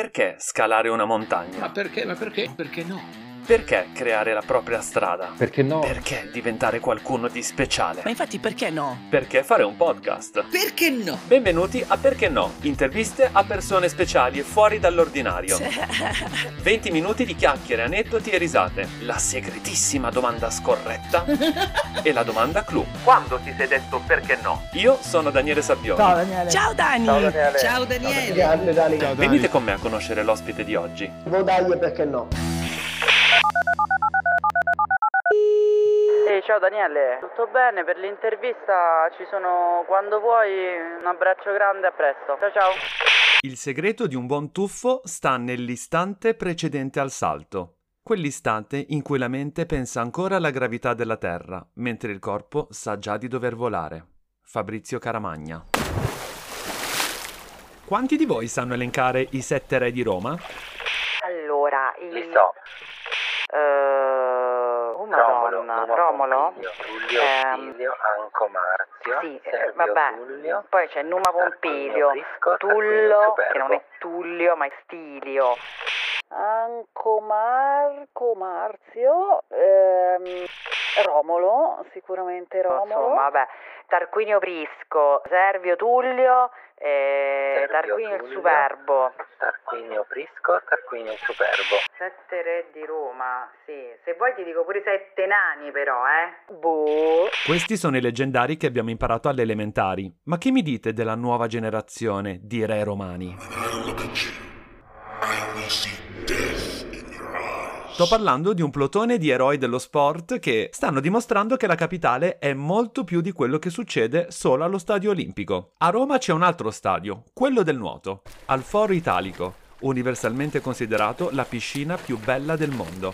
Perché scalare una montagna? Ma perché? Ma perché? Perché no? Perché creare la propria strada? Perché no? Perché diventare qualcuno di speciale? Ma infatti perché no? Perché fare un podcast? Perché no? Benvenuti a Perché no? Interviste a persone speciali e fuori dall'ordinario. 20 minuti di chiacchiere, aneddoti e risate. La segretissima domanda scorretta e la domanda clou. Quando ti sei detto perché no? Io sono Daniele Sabbioni. Ciao Daniele. Ciao Dani! Ciao Daniele. Ciao Daniele! Ciao, Dani. Venite con me a conoscere l'ospite di oggi. Vodaglie perché no? Ehi, ciao Daniele, tutto bene? Per l'intervista ci sono quando vuoi. Un abbraccio grande, a presto. Ciao ciao. Il segreto di un buon tuffo sta nell'istante precedente al salto. Quell'istante in cui la mente pensa ancora alla gravità della Terra, mentre il corpo sa già di dover volare. Fabrizio Caramagna. Quanti di voi sanno elencare i sette re di Roma? Allora, il... Li so. Eh, oh Romolo, Numa Romolo? Pompilio, Tullio, Ehm, Silvio, Anco Marzio, Sì, eh, Servio vabbè. Tullio, Poi c'è Numa Pompilio, Prisco, Tullo, che non è Tullio, ma è Stilio. Anco Marco Marzio, ehm, Romolo, sicuramente Romolo. Insomma, vabbè, Tarquinio Prisco, Servio Tullio, e Servio Tarquinio il. Superbo. Tarquinio Prisco, Tarquinio il Superbo. Sette re di Roma, sì. Se vuoi ti dico pure sette nani però, eh. Boh. Questi sono i leggendari che abbiamo imparato alle elementari. Ma che mi dite della nuova generazione di re romani? Sto parlando di un plotone di eroi dello sport che stanno dimostrando che la capitale è molto più di quello che succede solo allo stadio olimpico. A Roma c'è un altro stadio, quello del nuoto, al Foro Italico, universalmente considerato la piscina più bella del mondo.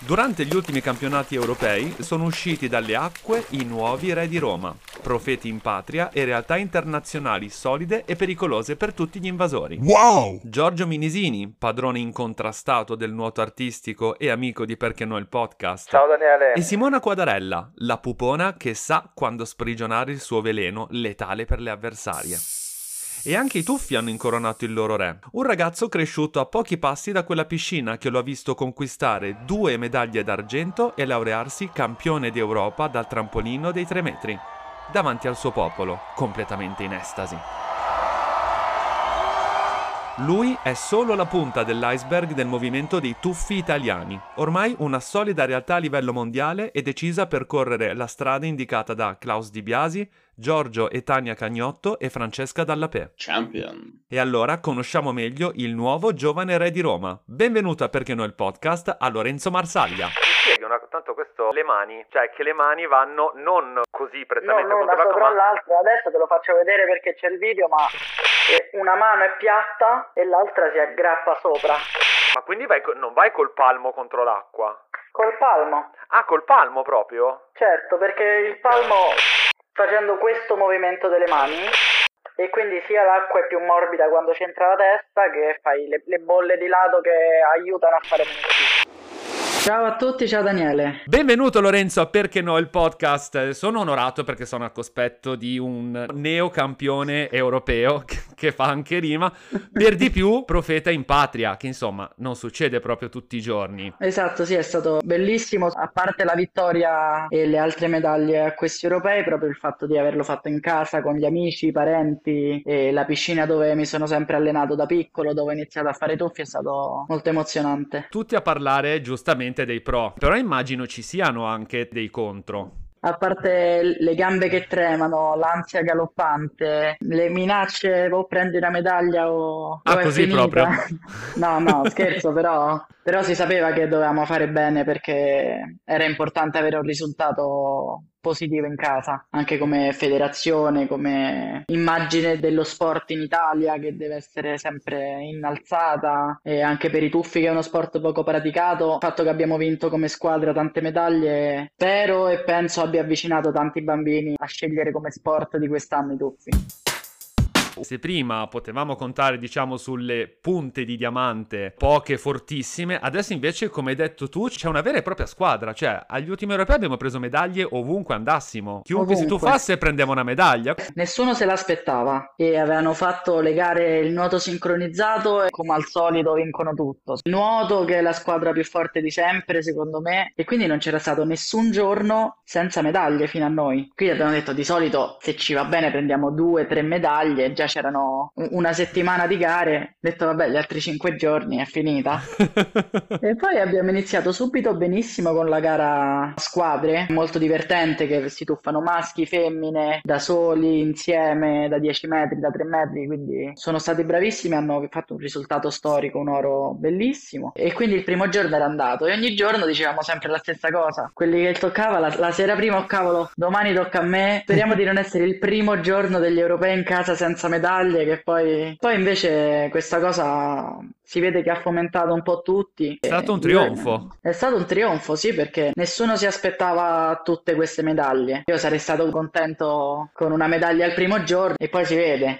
Durante gli ultimi campionati europei sono usciti dalle acque i nuovi re di Roma, profeti in patria e realtà internazionali solide e pericolose per tutti gli invasori. Wow! Giorgio Minisini, padrone incontrastato del nuoto artistico e amico di Perché no il podcast. Ciao Daniele. E Simona Quadarella, la pupona che sa quando sprigionare il suo veleno letale per le avversarie. E anche i tuffi hanno incoronato il loro re. Un ragazzo cresciuto a pochi passi da quella piscina che lo ha visto conquistare due medaglie d'argento e laurearsi campione d'Europa dal trampolino dei tre metri. Davanti al suo popolo, completamente in estasi. Lui è solo la punta dell'iceberg del movimento dei tuffi italiani, ormai una solida realtà a livello mondiale e decisa a percorrere la strada indicata da Klaus Di Biasi, Giorgio e Tania Cagnotto e Francesca Dallapè. Champion. E allora conosciamo meglio il nuovo giovane re di Roma. Benvenuto a Perché no il podcast a Lorenzo Marsaglia. Mi spieghi una, tanto questo le mani, cioè che le mani vanno non così prettamente no, contro l'acqua, sopra ma l'altra. Adesso te lo faccio vedere perché c'è il video, ma una mano è piatta e l'altra si aggrappa sopra. ma quindi vai non vai col palmo contro l'acqua? Col palmo. Ah, col palmo proprio? Certo, perché il palmo facendo questo movimento delle mani e quindi sia l'acqua è più morbida quando c'entra la testa che fai le, le bolle di lato che aiutano a fare meno. Ciao a tutti, ciao Daniele. Benvenuto Lorenzo a Perché no il podcast. Sono onorato perché sono a cospetto di un neocampione europeo che- che fa anche rima, per di più profeta in patria, che insomma non succede proprio tutti i giorni. Esatto, sì, è stato bellissimo, a parte la vittoria e le altre medaglie a questi europei, proprio il fatto di averlo fatto in casa con gli amici, i parenti e la piscina dove mi sono sempre allenato da piccolo, dove ho iniziato a fare tuffi, è stato molto emozionante. Tutti a parlare giustamente dei pro, però immagino ci siano anche dei contro. A parte le gambe che tremano, l'ansia galoppante, le minacce o prendi una medaglia o, Ah, o così finita. proprio? No, no, scherzo, però, però si sapeva che dovevamo fare bene perché era importante avere un risultato positivo in casa, anche come federazione, come immagine dello sport in Italia che deve essere sempre innalzata e anche per i tuffi che è uno sport poco praticato, il fatto che abbiamo vinto come squadra tante medaglie, spero e penso abbia avvicinato tanti bambini a scegliere come sport di quest'anno i tuffi. Se prima potevamo contare, diciamo, sulle punte di diamante, poche fortissime, adesso invece, come hai detto tu, c'è una vera e propria squadra. Cioè, agli ultimi europei abbiamo preso medaglie ovunque andassimo. Chiunque si tuffasse prendeva una medaglia. Nessuno se l'aspettava e avevano fatto le gare il nuoto sincronizzato e come al solito vincono tutto. Il nuoto che è la squadra più forte di sempre secondo me e quindi non c'era stato nessun giorno senza medaglie fino a noi. Quindi abbiamo detto di solito se ci va bene prendiamo due, tre medaglie, già c'erano u- una settimana di gare, ho detto vabbè gli altri cinque giorni è finita. E poi abbiamo iniziato subito benissimo con la gara a squadre, molto divertente che si tuffano maschi, femmine, da soli, insieme, da 10 metri, da 3 metri, quindi sono stati bravissimi, hanno fatto un risultato storico, un oro bellissimo. E quindi il primo giorno era andato e ogni giorno dicevamo sempre la stessa cosa. Quelli che toccava la, la sera prima, oh cavolo, domani tocca a me, speriamo di non essere il primo giorno degli europei in casa senza medaglie, che poi... Poi invece questa cosa si vede che ha fomentato un po' tutti. È stato un E- trionfo. È stato un trionfo, sì, perché nessuno si aspettava tutte queste medaglie. Io sarei stato contento con una medaglia al primo giorno e poi si vede.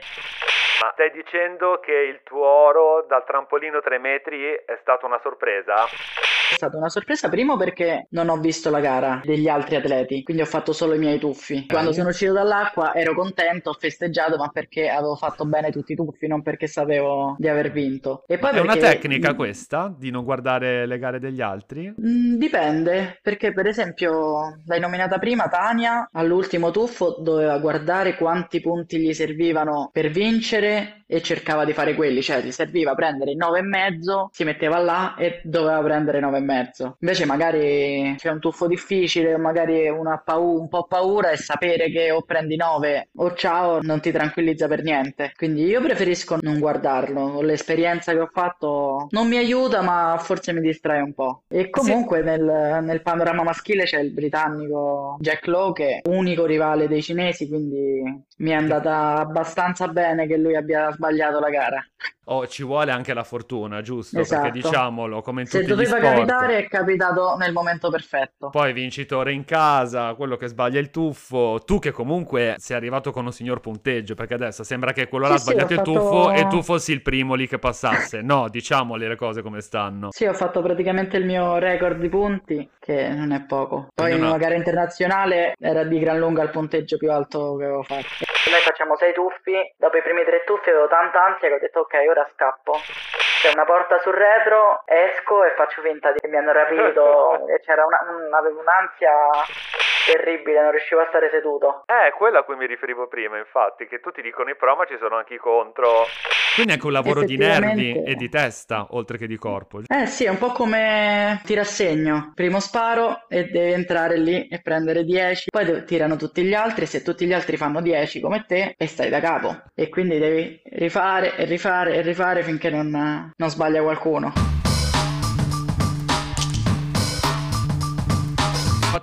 Ma stai dicendo che il tuo oro dal trampolino 3 metri è stata una sorpresa? È stata una sorpresa, primo perché non ho visto la gara degli altri atleti, quindi ho fatto solo i miei tuffi. Quando sono uscito dall'acqua ero contento, ho festeggiato, ma perché avevo fatto bene tutti i tuffi, non perché sapevo di aver vinto. E poi È una perché- tecnica questa di non guardare le gare degli altri? Mm, Dipende, perché per esempio l'hai nominata prima Tania, all'ultimo tuffo doveva guardare quanti punti gli servivano per vincere siempre e cercava di fare quelli, cioè gli serviva prendere il 9 e mezzo, si metteva là e doveva prendere 9 e mezzo. Invece magari c'è un tuffo difficile, o magari una pau- un po' paura e sapere che o prendi 9 o ciao non ti tranquillizza per niente. Quindi io preferisco non guardarlo, l'esperienza che ho fatto non mi aiuta, ma forse mi distrae un po'. E comunque nel, nel panorama maschile c'è il britannico Jack Lowe che è unico rivale dei cinesi, quindi mi è andata abbastanza bene che lui abbia sbagliato la gara. Oh, ci vuole anche la fortuna, giusto? Esatto. Perché diciamolo, come in Se tutti gli doveva sport. capitare è capitato nel momento perfetto. Poi vincitore in casa, quello che sbaglia il tuffo, tu che comunque sei arrivato con un signor punteggio, perché adesso sembra che quello là ha Sì, sbagliato il fatto- tuffo e tu fossi il primo lì che passasse. No, diciamole le cose come stanno. Sì, ho fatto praticamente il mio record di punti, che non è poco. Poi in una- una gara internazionale era di gran lunga il punteggio più alto che avevo fatto. Noi facciamo sei tuffi, dopo i primi tre tuffi avevo tanta ansia che ho detto ok, ora scappo. C'è una porta sul retro, esco e faccio finta di che mi hanno rapito e c'era una, un- avevo un'ansia terribile, non riuscivo a stare seduto. Eh, quello a cui mi riferivo prima, infatti, che tutti dicono i pro, ma ci sono anche i contro. Quindi è anche un lavoro di nervi e di testa, oltre che di corpo. Eh sì, è un po' come ti rassegno. Primo sparo e devi entrare lì e prendere 10, poi de- tirano tutti gli altri, se tutti gli altri fanno 10 come te e stai da capo. E quindi devi rifare e rifare e rifare finché non, non sbaglia qualcuno.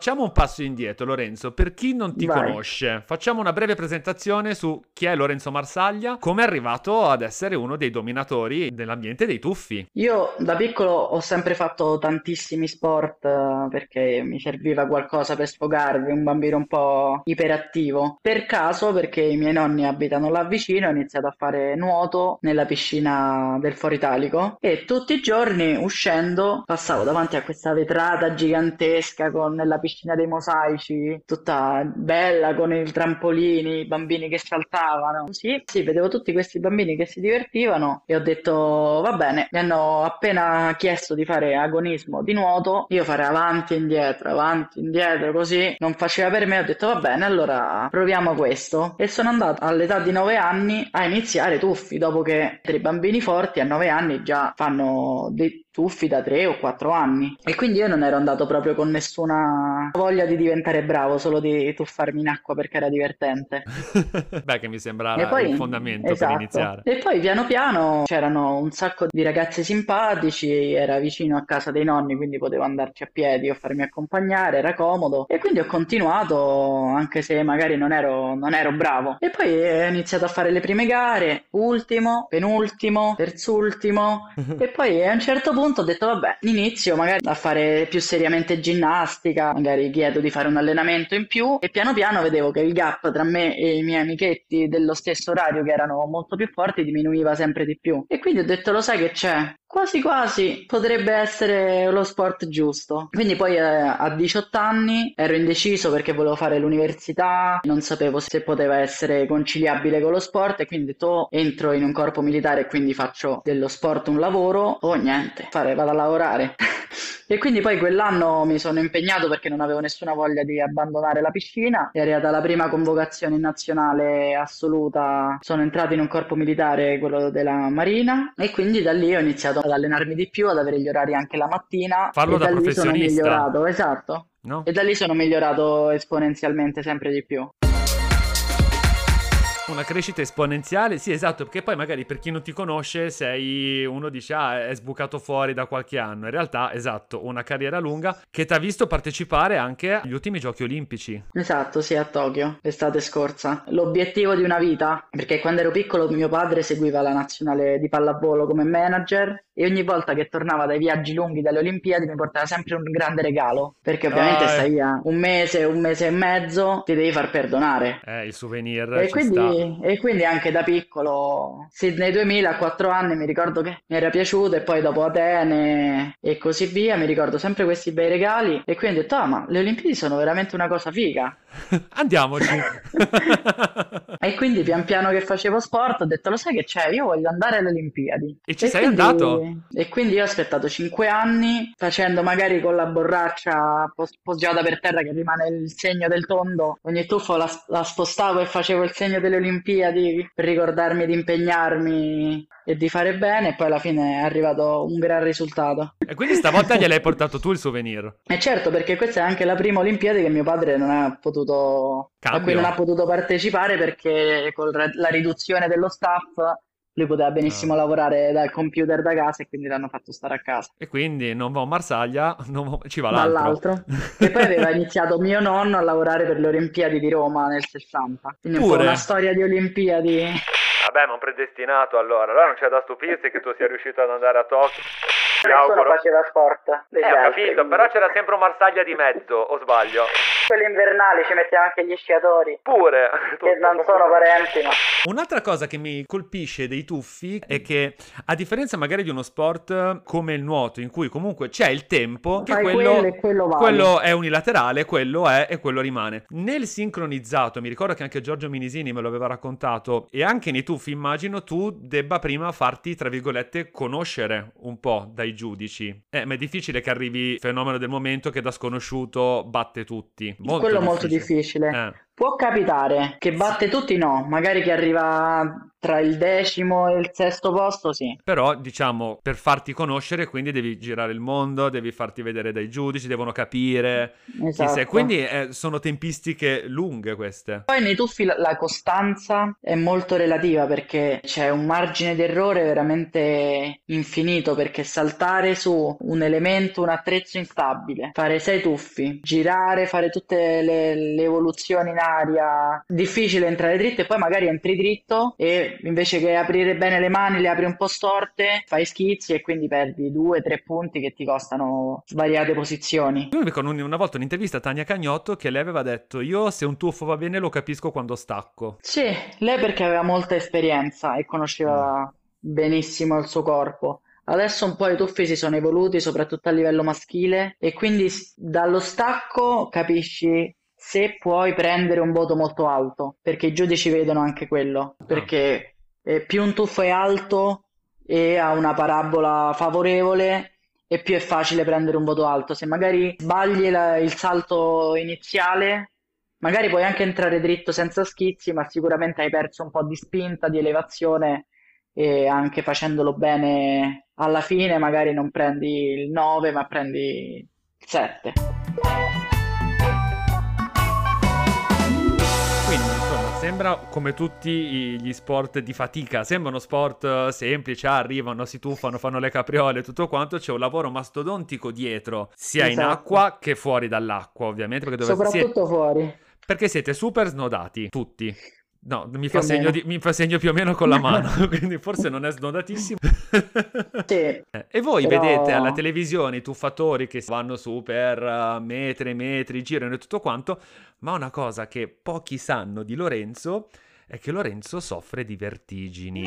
Facciamo un passo indietro, Lorenzo. Per chi non ti Vai. conosce, facciamo una breve presentazione su chi è Lorenzo Marsaglia, come è arrivato ad essere uno dei dominatori dell'ambiente dei tuffi. Io da piccolo ho sempre fatto tantissimi sport eh, perché mi serviva qualcosa per sfogarvi, un bambino un po' iperattivo. Per caso, perché i miei nonni abitano là vicino, ho iniziato a fare nuoto nella piscina del Foro Italico e tutti i giorni uscendo passavo davanti a questa vetrata gigantesca con la piscina dei mosaici, tutta bella con i trampolini, i bambini che saltavano. Sì, sì, vedevo tutti questi bambini che si divertivano e ho detto va bene, mi hanno appena chiesto di fare agonismo di nuoto, io fare avanti e indietro, avanti e indietro, così non faceva per me, ho detto va bene, allora proviamo questo. E sono andato all'età di 9 anni a iniziare tuffi, dopo che tre bambini forti a 9 anni già fanno dei tuffi da 3 o 4 anni. E quindi io non ero andato proprio con nessuna voglia di diventare bravo, solo di tuffarmi in acqua perché era divertente. Beh, che mi sembra E poi, il fondamento esatto. per iniziare. E poi piano piano c'erano un sacco di ragazzi simpatici, era vicino a casa dei nonni, quindi potevo andarci a piedi o farmi accompagnare, era comodo. E quindi ho continuato, anche se magari non ero, non ero bravo. E poi ho iniziato a fare le prime gare, ultimo, penultimo, terzultimo. E poi a un certo punto ho detto, vabbè, inizio magari a fare più seriamente ginnastica, magari le richiedo di fare un allenamento in più e piano piano vedevo che il gap tra me e i miei amichetti dello stesso orario che erano molto più forti diminuiva sempre di più. E quindi ho detto lo sai che c'è? Quasi quasi potrebbe essere lo sport giusto. Quindi poi eh, a 18 anni ero indeciso perché volevo fare l'università, non sapevo se poteva essere conciliabile con lo sport e quindi ho detto "Oh, entro in un corpo militare e quindi faccio dello sport un lavoro o niente, fare, vado a lavorare. E quindi poi quell'anno mi sono impegnato perché non avevo nessuna voglia di abbandonare la piscina. È arrivata la prima convocazione nazionale assoluta. Sono entrato in un corpo militare, quello della Marina, e quindi da lì ho iniziato ad allenarmi di più, ad avere gli orari anche la mattina. Farlo e da da lì sono professionista. migliorato, esatto. No? E da lì sono migliorato esponenzialmente sempre di più. Una crescita esponenziale, sì esatto, perché poi magari per chi non ti conosce sei uno dice ah è sbucato fuori da qualche anno, in realtà esatto, una carriera lunga che ti ha visto partecipare anche agli ultimi giochi olimpici. Esatto, sì, a Tokyo, l'estate scorsa. L'obiettivo di una vita, perché quando ero piccolo mio padre seguiva la nazionale di pallavolo come manager e ogni volta che tornava dai viaggi lunghi dalle Olimpiadi mi portava sempre un grande regalo, perché ovviamente Ah, eh. stai via un mese, un mese e mezzo, ti devi far perdonare. Eh, il souvenir E quindi, e quindi anche da piccolo, Sydney 2000 a 4 anni mi ricordo che mi era piaciuto e poi dopo Atene e così via, mi ricordo sempre questi bei regali e quindi ho detto, ah ma le Olimpiadi sono veramente una cosa figa. Andiamoci. E quindi pian piano che facevo sport ho detto, lo sai che c'è, io voglio andare alle Olimpiadi. E ci sei quindi- andato? E quindi io ho aspettato 5 anni facendo magari con la borraccia pos- poggiata per terra che rimane il segno del tondo, ogni tuffo la, la spostavo e facevo il segno delle Olimpiadi per ricordarmi di impegnarmi e di fare bene e poi alla fine è arrivato un gran risultato. e quindi stavolta gliel'hai portato tu il souvenir. E certo, perché questa è anche la prima Olimpiade che mio padre non ha potuto, a Cambio. cui non ha potuto partecipare perché con la riduzione dello staff lui poteva benissimo Ah. lavorare dal computer da casa e quindi l'hanno fatto stare a casa. E quindi non va a Marsaglia, non va- ci va l'altro. Dall'altro. E poi aveva iniziato mio nonno a lavorare per le Olimpiadi di Roma nel 60. Quindi un po' Pure? una storia di Olimpiadi. Vabbè, ma un predestinato allora. Allora non c'è da stupirsi che tu sia riuscito ad andare a Tokyo. Ti auguro. faceva sport Eh, ho altri, capito, quindi- però c'era sempre un Marsaglia di mezzo, o sbaglio? Quelli invernali ci mettiamo anche gli sciatori, Pure. che non sono parenti, ma... Un'altra cosa che mi colpisce dei tuffi è che, a differenza magari di uno sport come il nuoto, in cui comunque c'è il tempo, che quello, quello quello vale. quello è unilaterale, quello è e quello rimane. Nel sincronizzato, mi ricordo che anche Giorgio Minisini me lo aveva raccontato, e anche nei tuffi immagino tu debba prima farti, tra virgolette, conoscere un po' dai giudici. Eh, ma è difficile che arrivi il fenomeno del momento che da sconosciuto batte tutti. Molto Quello molto difficile. Eh. Può capitare che batte tutti, no, magari che arriva tra il decimo e il sesto posto, sì. Però, diciamo, per farti conoscere, quindi devi girare il mondo, devi farti vedere dai giudici, devono capire chi Esatto. sei. Quindi eh, sono tempistiche lunghe queste. Poi nei tuffi la, la costanza è molto relativa perché c'è un margine di errore veramente infinito perché saltare su un elemento, un attrezzo instabile, fare sei tuffi, girare, fare tutte le, le evoluzioni in aria, difficile entrare dritto e poi magari entri dritto e invece che aprire bene le mani le apri un po' storte, fai schizzi e quindi perdi due, tre punti che ti costano svariate posizioni. Io ricordo un- una volta un'intervista a Tania Cagnotto che lei aveva detto: Io se un tuffo va bene lo capisco quando stacco. Sì, lei perché aveva molta esperienza e conosceva benissimo il suo corpo. Adesso un po' i tuffi si sono evoluti, soprattutto a livello maschile, e quindi dallo stacco capisci se puoi prendere un voto molto alto, perché i giudici vedono anche quello, perché eh, più un tuffo è alto e ha una parabola favorevole, e più è facile prendere un voto alto. Se magari sbagli la- il salto iniziale, magari puoi anche entrare dritto senza schizzi, ma sicuramente hai perso un po' di spinta, di elevazione e anche facendolo bene alla fine magari non prendi il 9, ma prendi il 7. Sembra come tutti gli sport di fatica. Sembrano sport eh, semplici, arrivano, si tuffano, fanno le capriole, tutto quanto. C'è un lavoro mastodontico dietro, sia in Esatto. acqua che fuori dall'acqua, ovviamente. Dove siete, Soprattutto fuori. perché siete super snodati, tutti. No, mi fa, segno di- mi fa segno più o meno con la mano, quindi forse non è snodatissimo. Sì, Eh, E voi Però- vedete alla televisione i tuffatori che vanno su per eh, metri e metri, girano e tutto quanto, ma una cosa che pochi sanno di Lorenzo è che Lorenzo soffre di vertigini.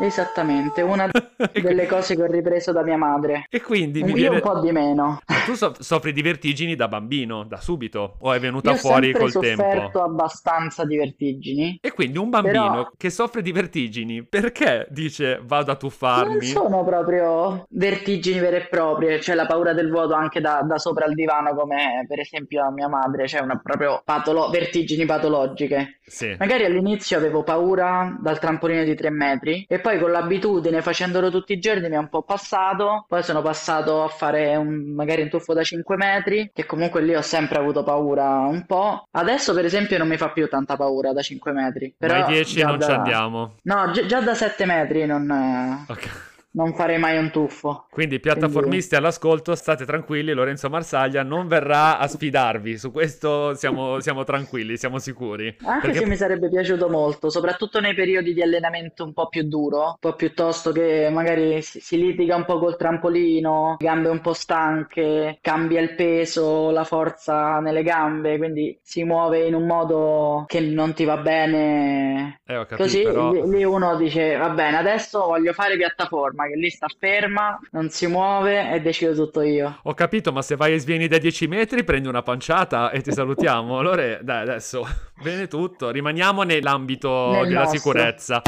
esattamente, una delle cose che ho ripreso da mia madre. E quindi mi Io viene... un po' di meno. Tu so- soffri di vertigini da bambino, da subito, o è venuta Io ho fuori col tempo? sofferto abbastanza di vertigini. E quindi un bambino Però- che soffre di vertigini, perché dice vado a Non tuffarmi? sono proprio vertigini vere e proprie, cioè la paura del vuoto anche da, da sopra il divano, come per esempio a mia madre, cioè una proprio patolo- vertigini patologiche. Sì. Magari all'inizio avevo paura dal trampolino di 3 metri e poi con l'abitudine, facendolo tutti i giorni, mi è un po' passato. Poi sono passato a fare un- magari un tuffo da 5 metri, che comunque lì ho sempre avuto paura un po'. Adesso, per esempio, non mi fa più tanta paura da 5 metri. Però Ma ai 10 già non ci da- andiamo. No, gi- già da 7 metri non, Ok. Non farei mai un tuffo. Quindi piattaformisti all'ascolto, state tranquilli, Lorenzo Marsaglia non verrà a sfidarvi, su questo siamo, siamo tranquilli, siamo sicuri. Anche Perché se mi sarebbe piaciuto molto, soprattutto nei periodi di allenamento un po' più duro, un po' piuttosto che magari si, si litiga un po' col trampolino, gambe un po' stanche, cambia il peso, la forza nelle gambe, quindi si muove in un modo che non ti va bene. Eh, ho capito, Così però... lì uno dice, va bene, adesso voglio fare piattaforma, che lì sta ferma, non si muove e decido tutto io. Ho capito, ma se vai e svieni da 10 metri prendi una panciata e ti salutiamo. Allora, dai, adesso, bene tutto, rimaniamo nell'ambito Nel della nostro. sicurezza.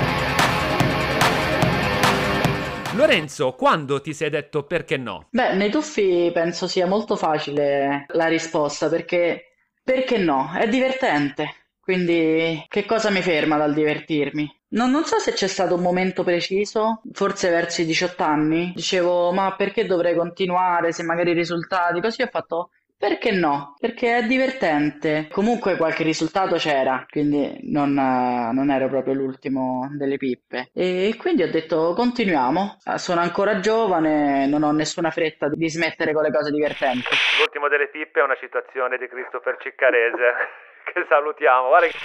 Lorenzo, quando ti sei detto perché no? Beh, nei tuffi penso sia molto facile la risposta perché, perché no? È divertente. Quindi che cosa mi ferma dal divertirmi? Non, non so se c'è stato un momento preciso, forse verso i 18 anni, dicevo ma perché dovrei continuare se magari i risultati, così ho fatto perché no? Perché è divertente. Comunque qualche risultato c'era, quindi non, non ero proprio l'ultimo delle pippe. E quindi ho detto continuiamo. Eh, Sono ancora giovane, non ho nessuna fretta di smettere con le cose divertenti. L'ultimo delle pippe è una citazione di Christopher Ciccarese, che salutiamo. Guarda che...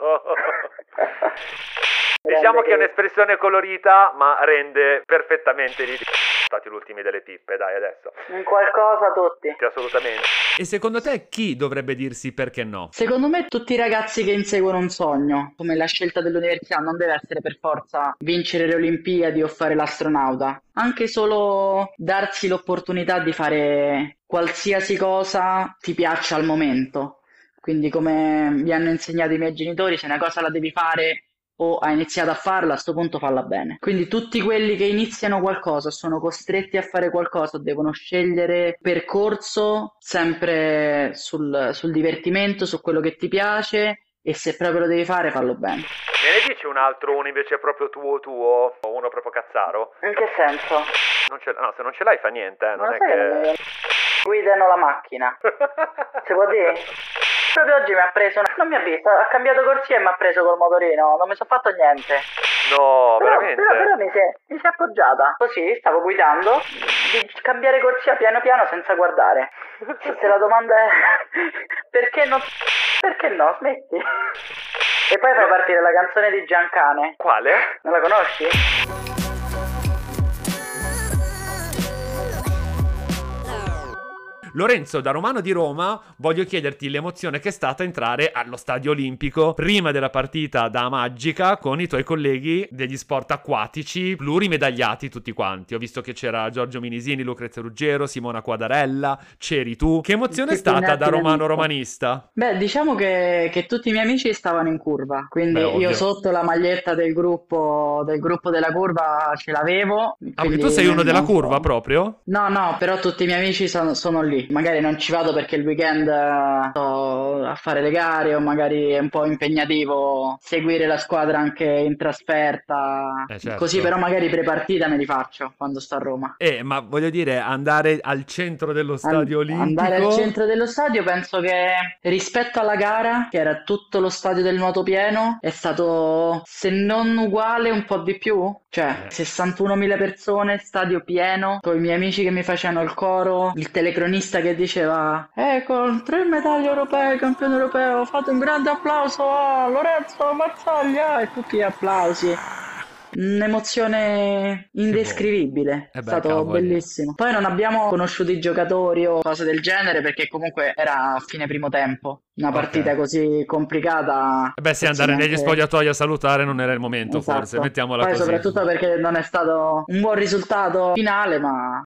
Diciamo che è un'espressione colorita, ma rende perfettamente l'idea. Stati gli ultimi delle pippe, dai, adesso. In qualcosa tutti. Sì, assolutamente. E secondo te chi dovrebbe dirsi perché no? Secondo me tutti i ragazzi che inseguono un sogno, come la scelta dell'università, non deve essere per forza vincere le Olimpiadi o fare l'astronauta. Anche solo darsi l'opportunità di fare qualsiasi cosa ti piaccia al momento. Quindi come mi hanno insegnato i miei genitori, se una cosa la devi fare o hai iniziato a farla, a sto punto falla bene. Quindi tutti quelli che iniziano qualcosa, sono costretti a fare qualcosa, devono scegliere percorso sempre sul, sul divertimento, su quello che ti piace e se proprio lo devi fare, fallo bene. Me ne dici un altro, uno invece proprio tuo tuo, o uno proprio cazzaro? In che senso? Non ce- no, se non ce l'hai fa niente, eh, non Ma è che non guidano la macchina. Si può dire? Proprio oggi mi ha preso, una- non mi ha visto, ha cambiato corsia e mi ha preso col motorino, non mi sono fatto niente. No, Però, veramente? però, però mi, si è, mi si è appoggiata. Così stavo guidando di cambiare corsia piano piano senza guardare. Se la domanda è perché non. Perché no? Smetti. E poi fa partire la canzone di Giancane. Quale? Non la conosci? Lorenzo, da romano di Roma, voglio chiederti l'emozione che è stata entrare allo stadio olimpico prima della partita da Magica con i tuoi colleghi degli sport acquatici, plurimedagliati tutti quanti. Ho visto che c'era Giorgio Minisini, Lucrezia Ruggero, Simona Quadarella, c'eri tu. Che emozione è stata da romano romanista? Beh, diciamo che, che tutti i miei amici stavano in curva, quindi Beh, io sotto la maglietta del gruppo, del gruppo della curva ce l'avevo. Ah, tu sei uno della curva proprio? No, no, però tutti i miei amici sono, sono lì. Magari non ci vado perché il weekend eh, sto a fare le gare o magari è un po' impegnativo seguire la squadra anche in trasferta. Eh, certo. Così però magari pre-partita me li faccio quando sto a Roma. Eh, ma voglio dire, andare al centro dello An- stadio olimpico... Andare al centro dello stadio penso che rispetto alla gara, che era tutto lo stadio del nuoto pieno, è stato se non uguale un po' di più. Cioè, Eh. 61.000 persone, stadio pieno, con i miei amici che mi facevano il coro, il telecronista che diceva, eh, con tre medaglie europee campione europeo, fate un grande applauso a Lorenzo Mazzaglia e tutti gli applausi. Un'emozione indescrivibile, Eh è beh, stato cavoli. bellissimo. Poi non abbiamo conosciuto i giocatori o cose del genere perché comunque era a fine primo tempo. Una Ok. partita così complicata. Eh Beh, sì, forse andare negli spogliatoi a salutare non era il momento, forse, Esatto. mettiamola Poi così. soprattutto perché non è stato un buon risultato finale, ma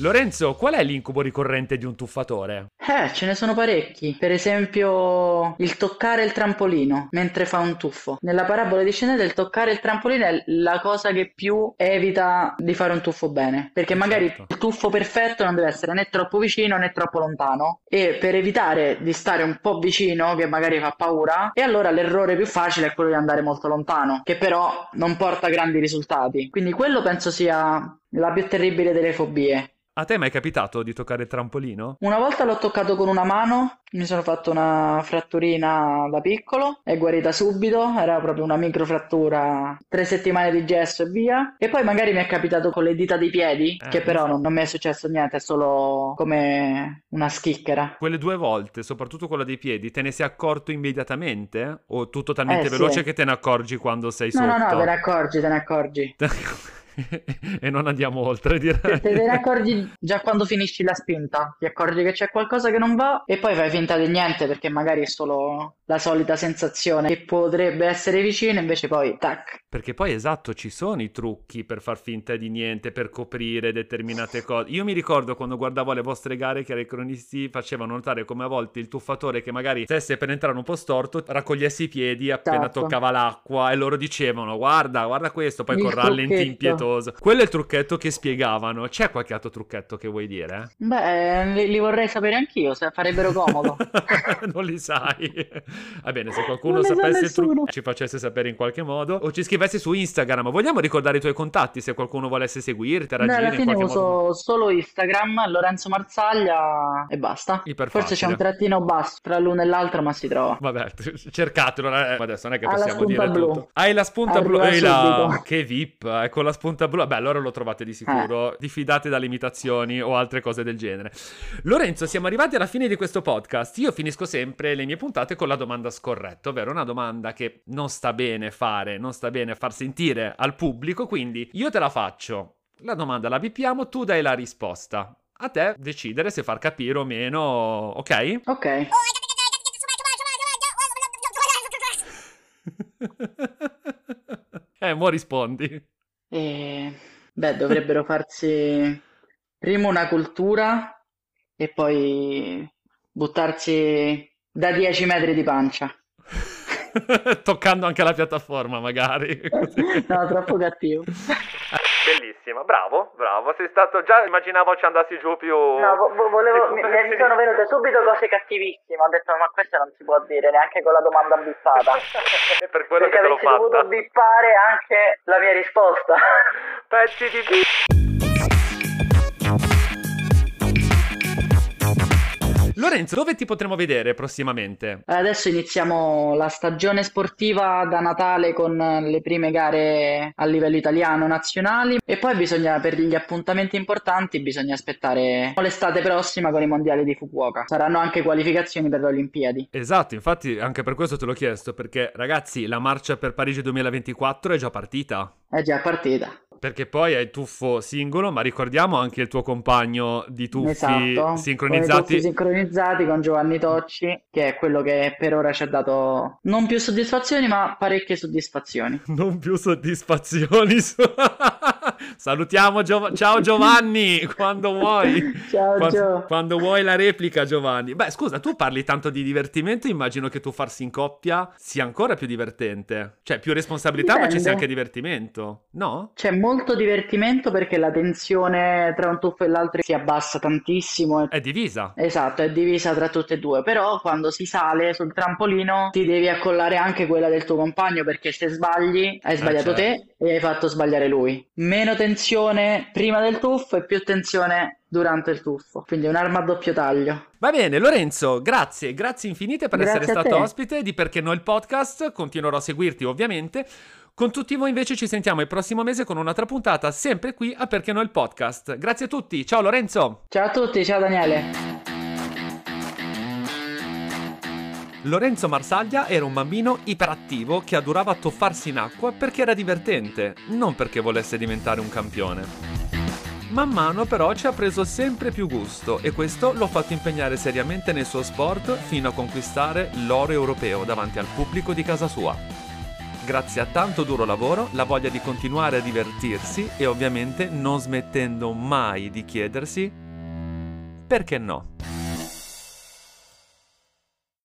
Lorenzo, qual è l'incubo ricorrente di un tuffatore? Eh, ce ne sono parecchi. Per esempio, il toccare il trampolino mentre fa un tuffo. Nella parabola di Scenede, il toccare il trampolino è la cosa che più evita di fare un tuffo bene. Perché magari Certo. il tuffo perfetto non deve essere né troppo vicino né troppo lontano. E per evitare di stare un po' vicino, che magari fa paura, e allora l'errore più facile è quello di andare molto lontano, che però non porta grandi risultati. Quindi quello penso sia la più terribile delle fobie. A te è mai capitato di toccare il trampolino? Una volta l'ho toccato con una mano, mi sono fatto una fratturina da piccolo, è guarita subito, era proprio una microfrattura, tre settimane di gesso e via. E poi magari mi è capitato con le dita dei piedi, Eh, che però non, non mi è successo niente, è solo come una schicchera. Quelle due volte, soprattutto quella dei piedi, te ne sei accorto immediatamente? O tutto talmente Eh, sì. veloce che te ne accorgi quando sei No, sotto? no, no, te ne accorgi, te ne accorgi. e non andiamo oltre, direi. Te, ne accorgi già quando finisci la spinta, ti accorgi che c'è qualcosa che non va e poi fai finta di niente perché magari è solo la solita sensazione che potrebbe essere vicino, invece poi tac. Perché poi esatto, ci sono i trucchi per far finta di niente, per coprire determinate cose. Io mi ricordo quando guardavo le vostre gare che i cronisti facevano notare come a volte il tuffatore che magari stesse per entrare un po' storto raccogliesse i piedi appena Esatto. toccava l'acqua e loro dicevano guarda, guarda questo, poi Il con rallenti impietoso. Quello è il trucchetto che spiegavano. C'è qualche altro trucchetto che vuoi dire? Beh, li, li vorrei sapere anch'io, se farebbero comodo. non li sai. Va bene, se qualcuno sapesse il trucco, ci facesse sapere in qualche modo o ci scrivesse su Instagram. Vogliamo ricordare i tuoi contatti se qualcuno volesse seguirti, Beh, interagire alla in fine uso modo. solo Instagram, Lorenzo Marzaglia e basta. Forse c'è un trattino basso tra l'uno e l'altro, ma si trova. Vabbè, cercatelo, eh, adesso non è che la possiamo dire blu. tutto. Hai la spunta blu, Arriva ehi là, subito. che VIP, con la spunta blu. Beh, allora lo trovate di sicuro. Eh. Diffidate dalle imitazioni o altre cose del genere. Lorenzo, siamo arrivati alla fine di questo podcast. Io finisco sempre le mie puntate con la domanda scorretta, ovvero una domanda che non sta bene fare, non sta bene far sentire al pubblico, quindi io te la faccio. La domanda la bippiamo, tu dai la risposta. A te decidere se far capire o meno, ok? Ok. eh, mo rispondi. E... Beh, dovrebbero farsi prima una cultura e poi buttarsi da 10 metri di pancia. Toccando anche la piattaforma, magari. No, troppo cattivo. Bellissimo, bravo, bravo. Sei stato già. Immaginavo ci andassi giù più. No, vo- vo- volevo, mi, Sì. mi sono venute subito cose cattivissime. Ho detto, ma questo non si può dire neanche con la domanda bippata. Per quello Perché che te l'ho avessi dovuto fatta. bippare anche la mia risposta. Pezzi di. Lorenzo, dove ti potremo vedere prossimamente? Adesso iniziamo la stagione sportiva da Natale con le prime gare a livello italiano nazionali e poi bisogna, per gli appuntamenti importanti, bisogna aspettare l'estate prossima con i mondiali di Fukuoka. Saranno anche qualificazioni per le Olimpiadi. Esatto, infatti anche per questo te l'ho chiesto, perché ragazzi, la marcia per Parigi 2024 è già partita. È già partita. Perché poi hai il tuffo singolo, ma ricordiamo anche il tuo compagno di tuffi Esatto, sincronizzati. tuffi sincronizzati con Giovanni Tocci, che è quello che per ora ci ha dato non più soddisfazioni, ma parecchie soddisfazioni. Non più soddisfazioni. Salutiamo Giov- ciao Giovanni, quando vuoi. Ciao Qua- Gio. quando vuoi la replica Giovanni. Beh, scusa, tu parli tanto di divertimento, immagino che tu farsi in coppia sia ancora più divertente. Cioè, più responsabilità, ma ci sia Dipende. anche divertimento. No? C'è molto divertimento perché la tensione tra un tuffo e l'altro si abbassa tantissimo. È divisa. Esatto, è divisa tra tutte e due, però quando si sale sul trampolino ti devi accollare anche quella del tuo compagno perché se sbagli hai sbagliato certo. te e hai fatto sbagliare lui. Meno tensione prima del tuffo e più tensione durante il tuffo, quindi è un'arma a doppio taglio. Va bene, Lorenzo, grazie, grazie infinite per Grazie essere stato te. ospite di Perché No il podcast. Continuerò a seguirti, ovviamente. Con tutti voi invece ci sentiamo il prossimo mese con un'altra puntata, sempre qui a Perché No il podcast. Grazie a tutti, ciao Lorenzo! Ciao a tutti, ciao Daniele. Lorenzo Marsaglia era un bambino iperattivo che adorava tuffarsi in acqua perché era divertente, non perché volesse diventare un campione. Man mano però ci ha preso sempre più gusto e questo l'ha fatto impegnare seriamente nel suo sport fino a conquistare l'oro europeo davanti al pubblico di casa sua. Grazie a tanto duro lavoro, la voglia di continuare a divertirsi e ovviamente non smettendo mai di chiedersi perché no.